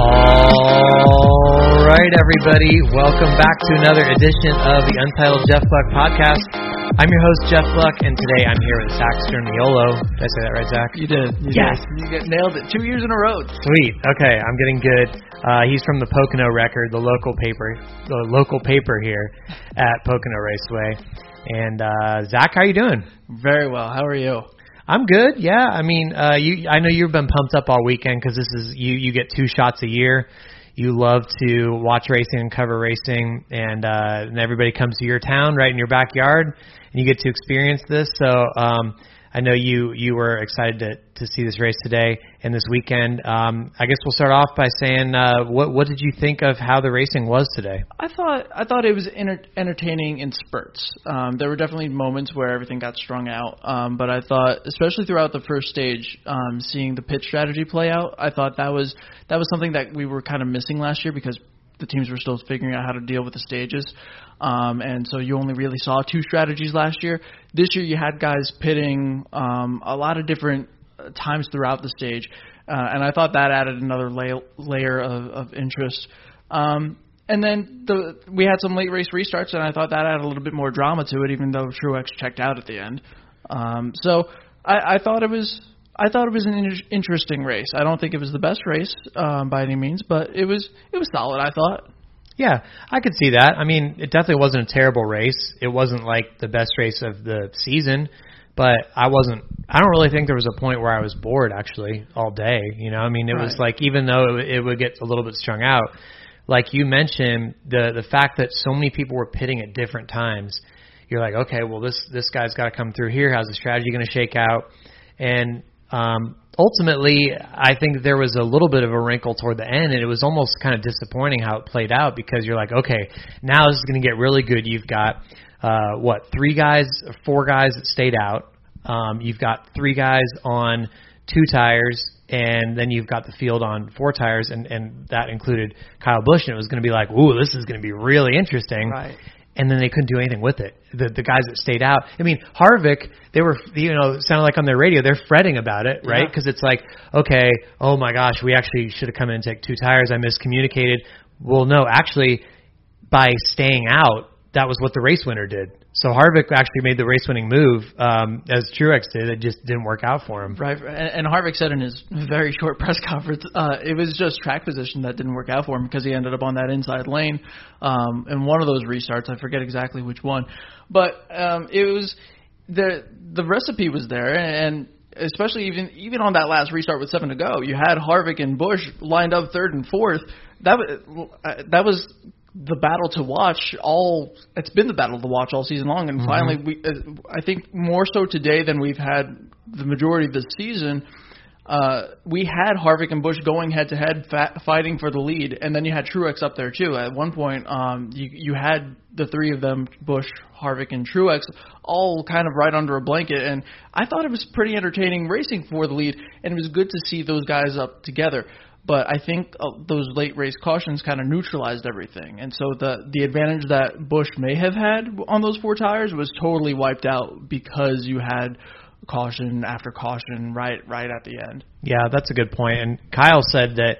All right, everybody, welcome back to another edition of the Untitled Jeff Gluck podcast. I'm your host, Jeff Gluck, and today I'm here with Zach Sturniolo. Did I say that right, Zach? You did. You Yes. Did. You get nailed it. Two years in a row. Sweet. Okay, I'm getting good. Uh, he's from the Pocono Record, the local paper, the local paper here at Pocono Raceway. And uh, Zach, how you doing? Very well. How are you? I'm good. Yeah, I mean, uh, you. I know you've been pumped up all weekend because this is you. You get two shots a year. You love to watch racing and cover racing, and uh, and everybody comes to your town right in your backyard, and you get to experience this. So um, I know you you were excited to to see this race today and this weekend. Um, I guess we'll start off by saying uh, what what did you think of how the racing was today? I thought I thought it was enter- entertaining in spurts. Um, there were definitely moments where everything got strung out, um, but I thought, especially throughout the first stage, um, seeing the pit strategy play out, I thought that was that was something that we were kind of missing last year because the teams were still figuring out how to deal with the stages. Um, and so you only really saw two strategies last year. This year you had guys pitting um, a lot of different uh, times throughout the stage, uh, and I thought that added another lay- layer of, of interest. Um, and then the we had some late race restarts, and I thought that added a little bit more drama to it, even though Truex checked out at the end. Um, so I, I thought it was I thought it was an in- interesting race. I don't think it was the best race um, by any means, but it was it was solid. I thought. Yeah, I could see that. I mean, it definitely wasn't a terrible race. It wasn't like the best race of the season, but I wasn't. I don't really think there was a point where I was bored actually all day. You know, I mean, it was like even though it, it would get a little bit strung out, like you mentioned, the the fact that so many people were pitting at different times, you're like, okay, well this this guy's got to come through here. How's the strategy going to shake out? And um, ultimately, I think there was a little bit of a wrinkle toward the end, and it was almost kind of disappointing how it played out because you're like, okay, now this is going to get really good. You've got uh, what three guys, four guys that stayed out. Um, you've got three guys on two tires, and then you've got the field on four tires, and and that included Kyle Busch, and it was going to be like, ooh, this is going to be really interesting Right. And then they couldn't do anything with it. The the guys that stayed out. I mean, Harvick, they were you know sounded like on their radio they're fretting about it, right? Yeah. Because it's like, okay, oh my gosh, we actually should have come in and take two tires. I miscommunicated. Well, no, actually, by staying out, that was what the race winner did. So Harvick actually made the race winning move, um, as Truex did. It just didn't work out for him. Right, and, and Harvick said in his very short press conference, uh, it was just track position that didn't work out for him because he ended up on that inside lane um, in one of those restarts. I forget exactly which one, but um, it was the the recipe was there, and especially even even on that last restart with seven to go, you had Harvick and Busch lined up third and fourth. That was uh, that was the battle to watch all it's been the battle to watch all season long and finally we uh, I think more so today than we've had the majority of the season uh we had Harvick and Busch going head to head fighting for the lead and then you had Truex up there too. At one point um you you had the three of them Busch Harvick and Truex all kind of right under a blanket and I thought it was pretty entertaining racing for the lead and it was good to see those guys up together but I think uh, those late race cautions kind of neutralized everything, and so the the advantage that Busch may have had on those four tires was totally wiped out because you had caution after caution right right at the end. Yeah, that's a good point. And Kyle said that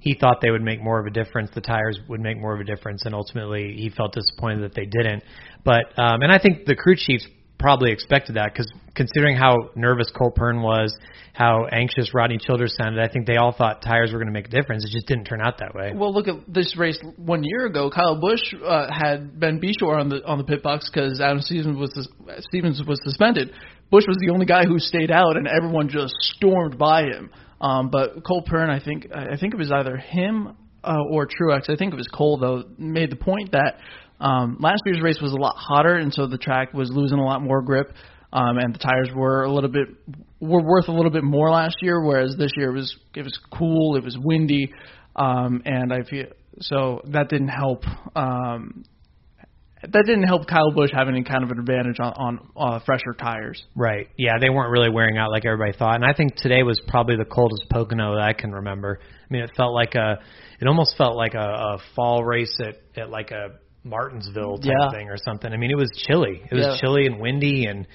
he thought they would make more of a difference. The tires would make more of a difference, and ultimately he felt disappointed that they didn't. But um, and I think the crew chiefs probably expected that because considering how nervous Cole Pearn was, how anxious Rodney Childers sounded, I think they all thought tires were going to make a difference. It just didn't turn out that way. Well, look at this race one year ago. Kyle Busch uh, had Ben Beshore on the on the pit box because Adam Stevens was Stevens was suspended. Busch was the only guy who stayed out, and everyone just stormed by him. Um, but Cole Pearn, I think I think it was either him uh, or Truex. I think it was Cole though. Made the point that um, last year's race was a lot hotter, and so the track was losing a lot more grip. Um, and the tires were a little bit were worth a little bit more last year, whereas this year it was it was cool, it was windy, um, and I feel so that didn't help. Um, that didn't help Kyle Busch have any kind of an advantage on on uh, fresher tires. Right. Yeah, they weren't really wearing out like everybody thought. And I think today was probably the coldest Pocono that I can remember. I mean, it felt like a, it almost felt like a, a fall race at at like a Martinsville type Yeah. thing or something. I mean, it was chilly. It was Yeah. chilly and windy, and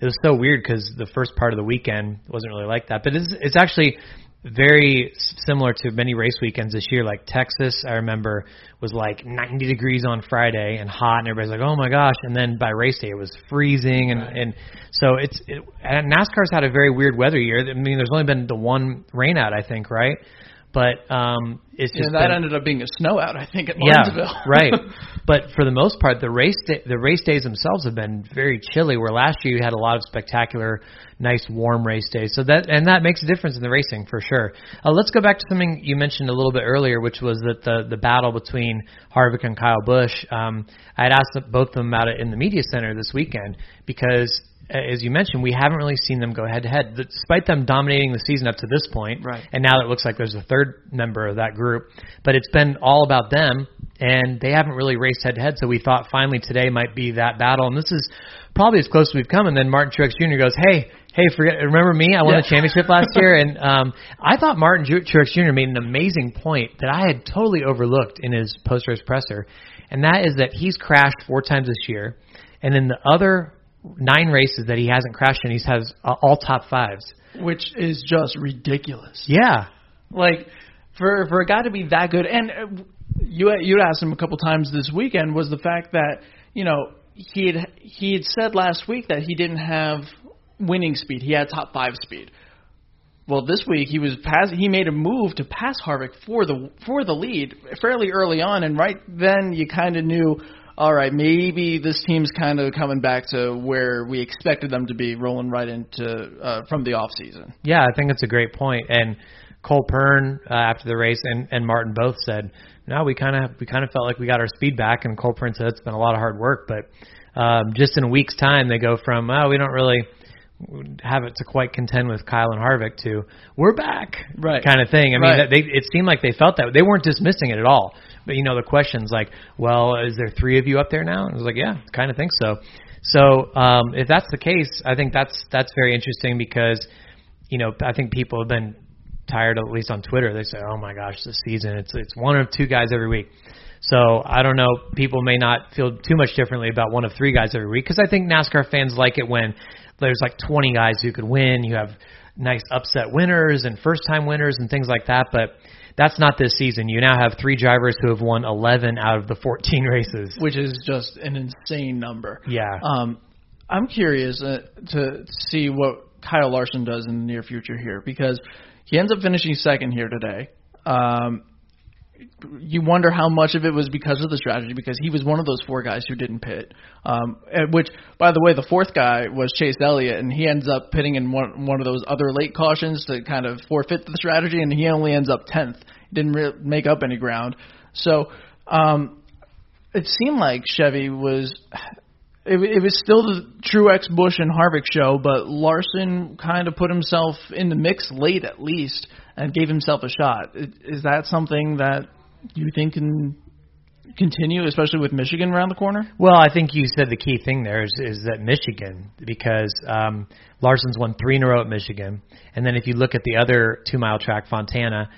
it was so weird because the first part of the weekend wasn't really like that. But it's it's actually very s- similar to many race weekends this year. Like Texas, I remember was like 90 degrees on Friday and hot, and everybody's like, "Oh my gosh!" And then by race day, it was freezing, and and so it's it, and NASCAR's had a very weird weather year. I mean, there's only been the one rain out, I think, right? But um, it's just And that been- ended up being a snow out, I think, at Martinsville. yeah, right. But for the most part, the race day, the race days themselves have been very chilly. Where last year you had a lot of spectacular, nice warm race days. So that and that makes a difference in the racing for sure. Uh, let's go back to something you mentioned a little bit earlier, which was that the the battle between Harvick and Kyle Busch. Um, I had asked both of them about it in the media center this weekend because. As you mentioned, we haven't really seen them go head to head, despite them dominating the season up to this point. Right. And now it looks like there's a third member of that group, but it's been all about them, and they haven't really raced head to head. So we thought finally today might be that battle, and this is probably as close as we've come. And then Martin Truex Jr. goes, "Hey, hey, forget, remember me? I won Yeah. the championship last year." And um, I thought Martin Truex Jr. made an amazing point that I had totally overlooked in his post race presser, and that is that he's crashed four times this year, and in the other nine races that he hasn't crashed in, he's has uh, all top fives. which is just ridiculous. Yeah, Like for for a guy to be that good, and uh, you you asked him a couple times this weekend was the fact that you know he had he had said last week that he didn't have winning speed. He had top five speed. Well, this week he was pass. He made a move to pass Harvick for the for the lead fairly early on, and right then you kind of knew. All right, maybe this team's kind of coming back to where we expected them to be, rolling right into uh, from the off season. Yeah, I think it's a great point. And Cole Pearn uh, after the race and, and Martin both said, "No, we kind of we kind of felt like we got our speed back." And Cole Pearn said it's been a lot of hard work, but um, just in a week's time, they go from oh we don't really have it to quite contend with Kyle and Harvick to we're back Right. kind of thing. I mean, Right. they it seemed like they felt that they weren't dismissing it at all. But you know, the questions like, well, is there three of you up there now? And I was like, yeah, kind of think so. So um, if that's the case, I think that's that's very interesting because you know I think people have been tired, at least on Twitter. They say, oh my gosh, this season it's it's one of two guys every week. So I don't know. People may not feel too much differently about one of three guys every week because I think NASCAR fans like it when there's like 20 guys who could win. You have nice upset winners and first time winners and things like that. But that's not this season. You now have three drivers who have won 11 out of the 14 races. which is just an insane number. Yeah. Um, I'm curious uh, to see what Kyle Larson does in the near future here because he ends up finishing second here today. Um, you wonder how much of it was because of the strategy because he was one of those four guys who didn't pit. Um, and which, by the way, the fourth guy was Chase Elliott, and he ends up pitting in one one of those other late cautions to kind of forfeit the strategy, and he only ends up tenth. Didn't re- make up any ground. So um, it seemed like Chevy was. It, it was still the Truex, Busch, and Harvick show, but Larson kind of put himself in the mix late, at least, and gave himself a shot. Is that something that you think can continue, especially with Michigan around the corner? Well, I think you said the key thing there is, is that Michigan, because um, Larson's won three in a row at Michigan, and then if you look at the other two mile track, Fontana,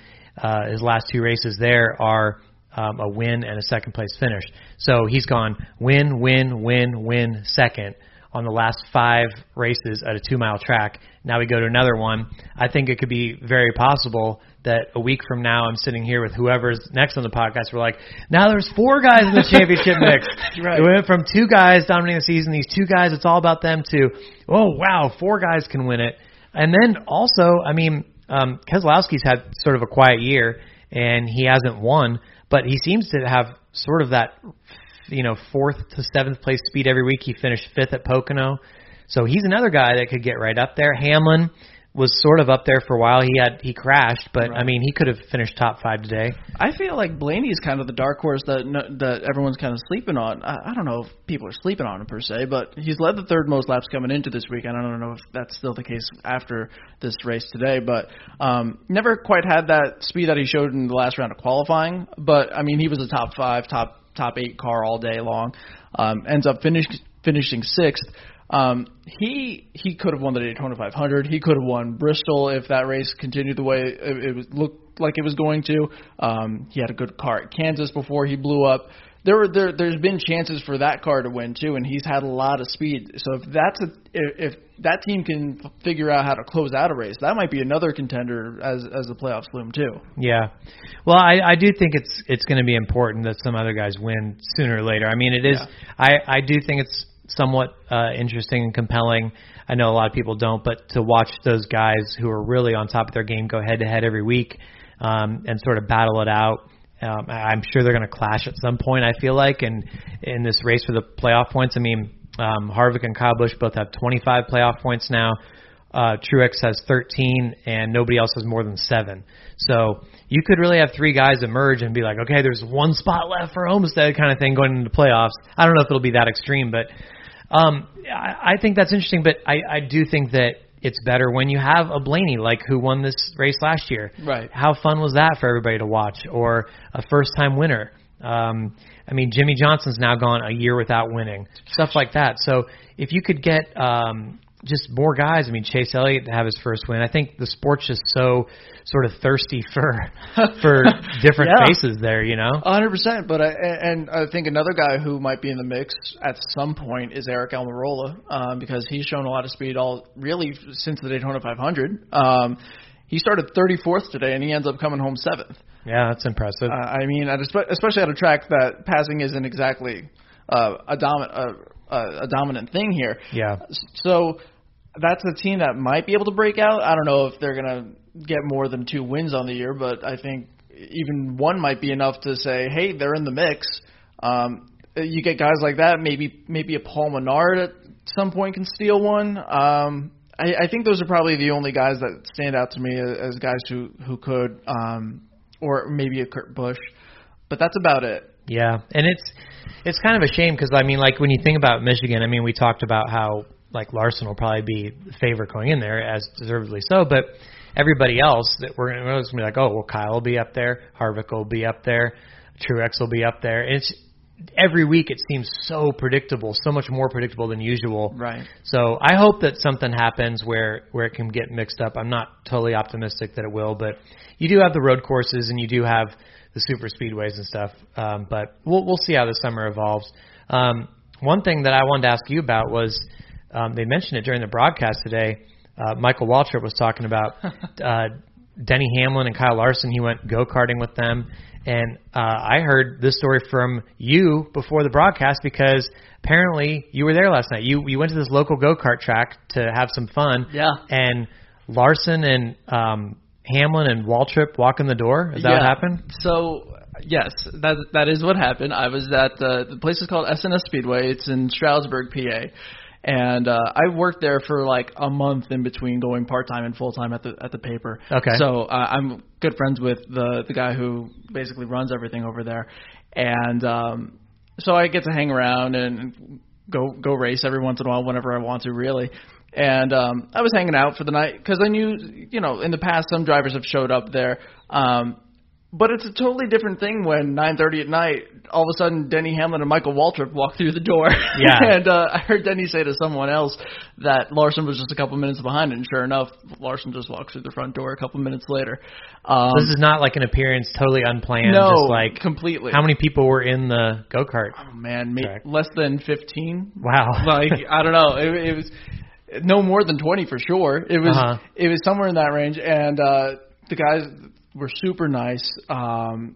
uh, his last two races there are um, a win and a second place finish. So he's gone win, win, win, win, second on the last five races at a two mile track. Now we go to another one. I think it could be very possible that a week from now I'm sitting here with whoever's next on the podcast. We're like, now there's four guys in the championship mix. Right. It went from two guys dominating the season, these two guys, it's all about them, to, oh, wow, four guys can win it. And then also, I mean, um, Keselowski's had sort of a quiet year, and he hasn't won, but he seems to have sort of that, you know, fourth to seventh place speed every week. He finished fifth at Pocono. So he's another guy that could get right up there. Hamlin was sort of up there for a while. He had he crashed, but I mean he could have finished top five today. I feel like Blaney's kind of the dark horse that that everyone's kind of sleeping on. I, I don't know if people are sleeping on him per se, but he's led the third most laps coming into this weekend. I don't know if that's still the case after this race today, but um, never quite had that speed that he showed in the last round of qualifying. But I mean, he was a top five, top top eight car all day long. um, ends up finish, finishing sixth. Um, he he could have won the Daytona 500. He could have won Bristol if that race continued the way it, it was looked like it was going to. Um, he had a good car at Kansas before he blew up. There were there there's been chances for that car to win too, and he's had a lot of speed. So if that's a if, if that team can f- figure out how to close out a race, that might be another contender as as the playoffs loom too. Yeah, well, I I do think it's it's going to be important that some other guys win sooner or later. I mean, it is. Yeah. I I do think it's somewhat uh, interesting and compelling. I know a lot of people don't, but to watch those guys who are really on top of their game go head to head every week um, and sort of battle it out. Um, I'm sure they're going to clash at some point. I feel like, and in this race for the playoff points, I mean, um, Harvick and Kyle Busch both have 25 playoff points now. Uh, Truex has 13, and nobody else has more than seven. So you could really have three guys emerge and be like, okay, there's one spot left for Homestead, kind of thing going into the playoffs. I don't know if it'll be that extreme, but um, I, I think that's interesting. But I, I do think that it's better when you have a Blaney like who won this race last year. Right. How fun was that for everybody to watch? Or a first time winner. Um, I mean, Jimmie Johnson's now gone a year without winning, stuff like that. So if you could get um, just more guys, I mean, Chase Elliott to have his first win. I think the sport's just so sort of thirsty for for different Yeah. faces there. You know. A hundred percent. But I, and I think another guy who might be in the mix at some point is Aric Almirola, um, because he's shown a lot of speed all really since the Daytona 500. Um, he started 34th today, and he ends up coming home seventh. Yeah, that's impressive. Uh, I mean, at a, especially at a track that passing isn't exactly uh, a, domi- uh, uh, a dominant thing here. yeah. So that's a team that might be able to break out. I don't know if they're to get more than two wins on the year, but I think even one might be enough to say, hey, they're in the mix. Um, you get guys like that. Maybe maybe a Paul Menard at some point can steal one. Um, I, I think those are probably the only guys that stand out to me as, as guys who who could, um, or maybe a Kurt Busch. But that's about it. Yeah, and it's it's kind of a shame because I mean, like when you think about Michigan, I mean, we talked about how like Larson will probably be the favorite going in there, as deservedly so, but everybody else that we're we're gonna be like, oh, well, Kyle will be up there, Harvick will be up there, Truex will be up there. And it's every week it seems so predictable, so much more predictable than usual. Right. So I hope that something happens where where it can get mixed up. I'm not totally optimistic that it will, but you do have the road courses and you do have the super speedways and stuff. Um, but we'll we'll see how the summer evolves. Um, one thing that I wanted to ask you about was um, they mentioned it during the broadcast today. Uh, Michael Waltrip was talking about uh, Denny Hamlin and Kyle Larson. He went go karting with them, and uh, I heard this story from you before the broadcast because apparently you were there last night. You you went to this local go kart track to have some fun. Yeah. And Larson and um, Hamlin and Waltrip walk in the door. Is that what happened? So yes, that that is what happened. I was at uh, the place is called SNS Speedway. It's in Stroudsburg, PA, and uh, I worked there for like a month in between going part time and full time at the at the paper. Okay. So uh, I'm good friends with the the guy who basically runs everything over there, and um, so I get to hang around and go go race every once in a while whenever I want to, really. And um, I was hanging out for the night because I knew, you know, in the past some drivers have showed up there. Um, but it's a totally different thing when 9:30 at night, all of a sudden Denny Hamlin and Michael Waltrip walk through the door. Yeah. and uh, I heard Denny say to someone else that Larson was just a couple minutes behind, and sure enough, Larson just walks through the front door a couple minutes later. Um, this is not like an appearance totally unplanned. no, just like completely. how many people were in the go kart? Oh man, less than 15. Wow. like I don't know. It, it was no more than twenty for sure. It was Uh-huh. it was somewhere in that range, and uh, the guys were super nice. Um,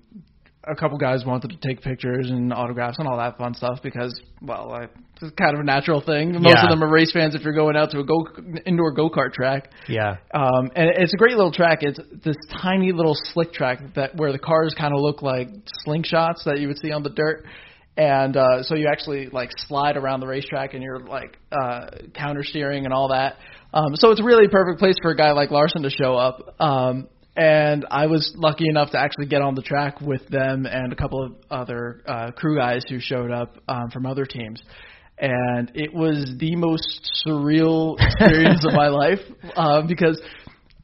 a couple guys wanted to take pictures and autographs and all that fun stuff because, well, I, it's kind of a natural thing. Most Yeah. of them are race fans. If you're going out to a go indoor go kart track, yeah. um, and it's a great little track. It's this tiny little slick track that where the cars kind of look like slingshots that you would see on the dirt. And uh, so you actually like slide around the racetrack and you're like uh, counter steering and all that. Um, so it's really a perfect place for a guy like Larson to show up. Um, and I was lucky enough to actually get on the track with them and a couple of other uh, crew guys who showed up um, from other teams and it was the most surreal experience of my life uh, because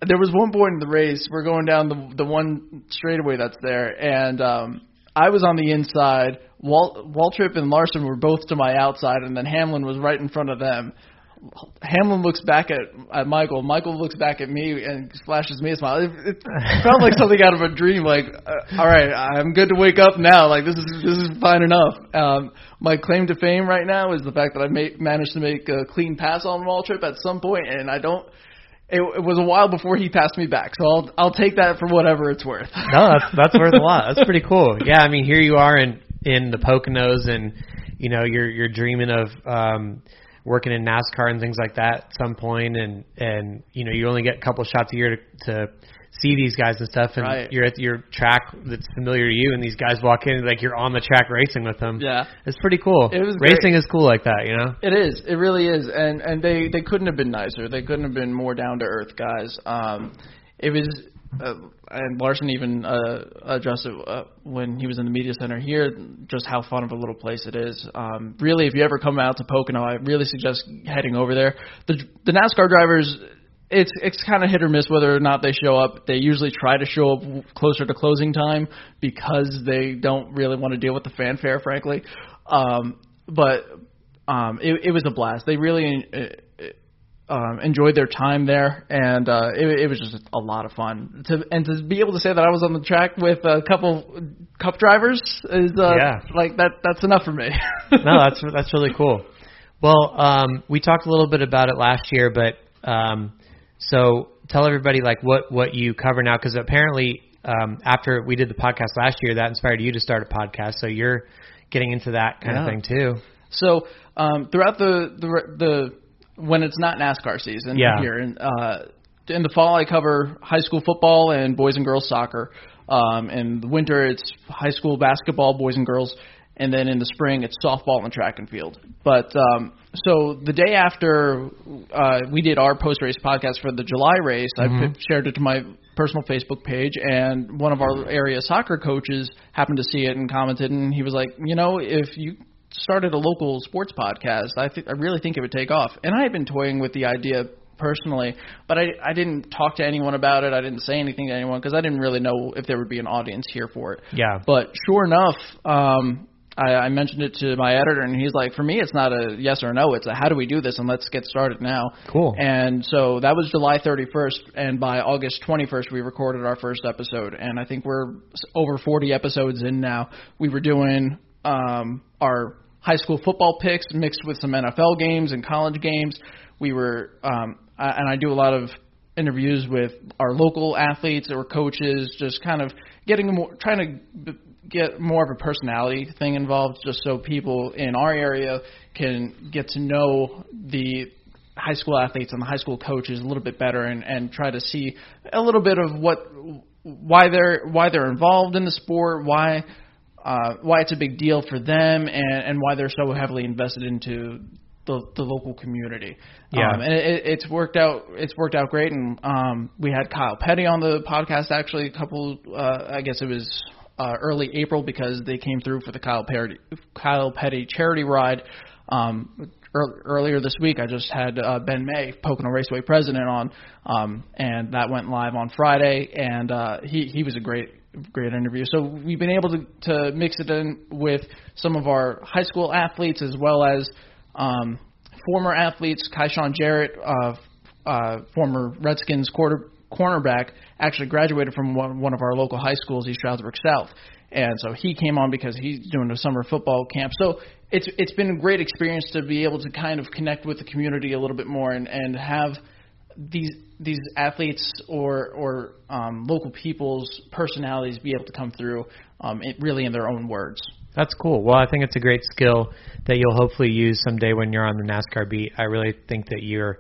there was one point in the race we're going down the the one straightaway that's there and um I was on the inside. Walt, Waltrip and Larson were both to my outside, and then Hamlin was right in front of them. Hamlin looks back at, at Michael. Michael looks back at me and flashes me a smile. It, it felt like something out of a dream. Like, uh, all right, I'm good to wake up now. Like this is this is fine enough. Um, my claim to fame right now is the fact that I made, managed to make a clean pass on Waltrip at some point, and I don't. It, it was a while before he passed me back, so I'll I'll take that for whatever it's worth. no, that's that's worth a lot. That's pretty cool. Yeah, I mean, here you are in in the Poconos, and you know, you're you're dreaming of. um working in NASCAR and things like that at some point, and and you know you only get a couple shots a year to, to see these guys and stuff, and Right. you're at your track that's familiar to you, and these guys walk in like you're on the track racing with them. Yeah. it's pretty cool. It was great. racing is cool like that, you know. It is. It really is. And and they they couldn't have been nicer. They couldn't have been more down to earth guys. Um, it was. Uh, and Larson even uh, addressed it uh, when he was in the media center here, just how fun of a little place it is. Um, really, if you ever come out to Pocono, I really suggest heading over there. The the NASCAR drivers, it's it's kind of hit or miss whether or not they show up. They usually try to show up closer to closing time because they don't really want to deal with the fanfare, frankly. Um, but um, it, it was a blast. They really uh, um, enjoyed their time there, and uh, it, it was just a lot of fun. To and to be able to say that I was on the track with a couple cup drivers is uh, Yeah. like that. That's enough for me. no, that's that's really cool. Well, um, we talked a little bit about it last year, but um, so tell everybody like what what you cover now, because apparently um, after we did the podcast last year, that inspired you to start a podcast. So you're getting into that kind of thing too. So um, throughout the, the the when it's not NASCAR season Yeah. here in uh, in the fall I cover high school football and boys and girls soccer. Um, in the winter it's high school basketball, boys and girls, and then in the spring it's softball and track and field. But um, so the day after uh, we did our post race podcast for the July race, I p- shared it to my personal Facebook page, and one of our area soccer coaches happened to see it and commented, and he was like, you know, if you started a local sports podcast, I th- I really think it would take off. And I had been toying with the idea personally, but I I didn't talk to anyone about it. I didn't say anything to anyone because I didn't really know if there would be an audience here for it. Yeah. But sure enough, um, I, I mentioned it to my editor, and he's like, "For me, it's not a yes or no. It's a how do we do this, and let's get started now." Cool. And so that was July 31st, and by August 21st, we recorded our first episode, and I think we're over 40 episodes in now. We were doing um, our high school football picks mixed with some NFL games and college games. We were, um, I, and I do a lot of interviews with our local athletes or coaches, just kind of getting more, trying to get more of a personality thing involved, just so people in our area can get to know the high school athletes and the high school coaches a little bit better and, and try to see a little bit of what why they're why they're involved in the sport, why uh, why it's a big deal for them, and, and why they're so heavily invested into the, the local community. Yeah. Um, and it, it- it's worked out. It's worked out great. And um, we had Kyle Petty on the podcast actually a couple. Uh, I guess it was uh, early April because they came through for the Kyle Petty Kyle Petty charity ride. Um, ear- earlier this week, I just had uh, Ben May, Pocono Raceway president, on, um, and that went live on Friday. And uh, he he was a great great interview. So we've been able to to mix it in with some of our high school athletes as well as um, former athletes. Kyshoen Jarrett, uh, uh, former Redskins quarter cornerback, actually graduated from one, one of our local high schools, East Stroudsburg South. And so he came on because he's doing a summer football camp. So it's it's been a great experience to be able to kind of connect with the community a little bit more and, and have these these athletes or or um, local people's personalities be able to come through um, it, really in their own words. That's cool. Well, I think it's a great skill that you'll hopefully use someday when you're on the NASCAR beat. I really think that you're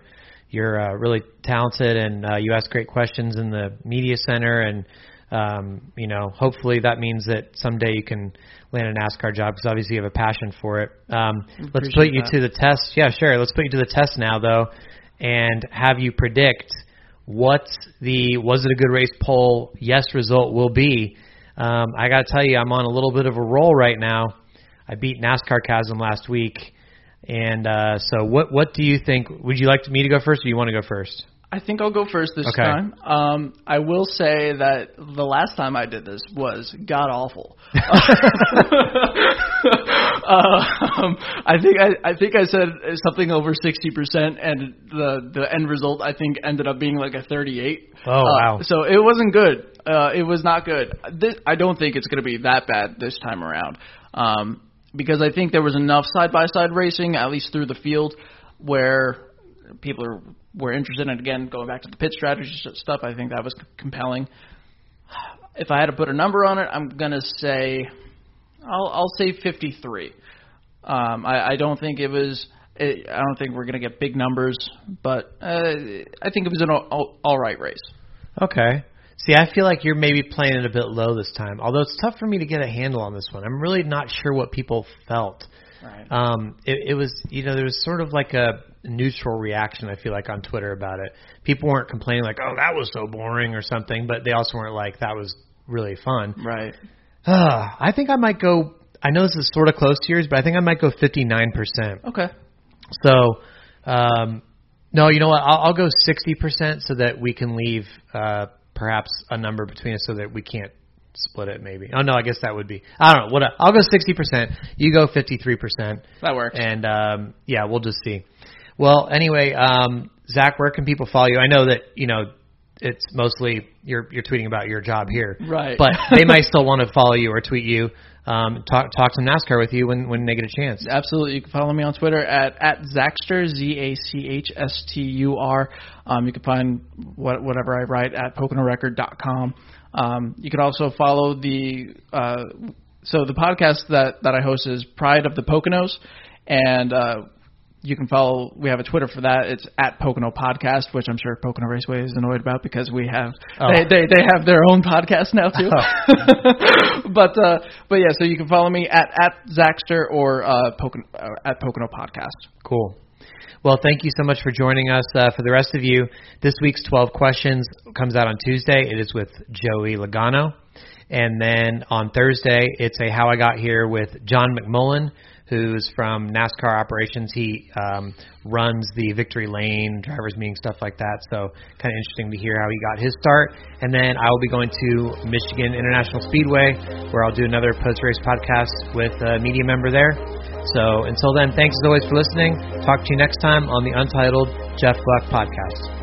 you're uh, really talented and uh, you ask great questions in the media center and um, you know hopefully that means that someday you can land a NASCAR job because obviously you have a passion for it. Um, let's put you that. to the test. Yeah, sure. Let's put you to the test now though, and have you predict what the was it a good race poll yes result will be. Um, I got to tell you, I'm on a little bit of a roll right now. I beat NASCAR Chasm last week, and uh, so what? What do you think? Would you like me to go first, or you want to go first? I think I'll go first this Okay. time. Um, I will say that the last time I did this was god awful. um, I think I, I think I said something over sixty percent, and the the end result I think ended up being like a thirty-eight. Oh, Uh, wow. So it wasn't good. Uh, it was not good. This, I don't think it's going to be that bad this time around, um, because I think there was enough side by side racing, at least through the field, where people are, were interested. And again, going back to the pit strategy stuff, I think that was c- compelling. If I had to put a number on it, I'm going to say, I'll, I'll say 53. Um, I, I don't think it was. It, I don't think we're going to get big numbers, but uh, I think it was an all, all, all right race. Okay. See, I feel like you're maybe playing it a bit low this time. Although it's tough for me to get a handle on this one. I'm really not sure what people felt. Right. Um, it, it was, you know, there was sort of like a neutral reaction. I feel like on Twitter about it. People weren't complaining like, "Oh, that was so boring" or something, but they also weren't like, "That was really fun." Right. Uh, I think I might go. I know this is sort of close to yours, but I think I might go 59 percent. Okay. So, um, no, you know what? I'll, I'll go 60% so that we can leave uh, perhaps a number between us so that we can't split it maybe. Oh, no, I guess that would be. I don't know. What I'll go 60%. You go 53%. That works. And um, yeah, we'll just see. Well, anyway, um, Zach, where can people follow you? I know that, you know, it's mostly you're you're tweeting about your job here, Right. But they might still want to follow you or tweet you, um, talk talk some NASCAR with you when when they get a chance. Absolutely. You can follow me on Twitter at, at Zaxter, Z A C H S T U R. Um, you can find what, whatever I write at PoconoRecord.com. Um, you can also follow the, uh, so the podcast that, that I host is Pride of the Poconos. And, uh, you can follow. We have a Twitter for that. It's at Pocono Podcast, which I'm sure Pocono Raceway is annoyed about because we have Oh. they, they they have their own podcast now too. but uh, but yeah, so you can follow me at at Zaxter or uh, Pocono, uh, at Pocono Podcast. Cool. Well, thank you so much for joining us. Uh, for the rest of you, this week's 12 questions comes out on Tuesday. It is with Joey Logano. And then on Thursday, it's a How I Got Here with John McMullen, who's from NASCAR operations. He um, runs the Victory Lane, drivers meeting, stuff like that. So kind of interesting to hear how he got his start. And then I will be going to Michigan International Speedway, where I'll do another post-race podcast with a media member there. So until then, thanks as always for listening. Talk to you next time on the Untitled Jeff Gluck podcast.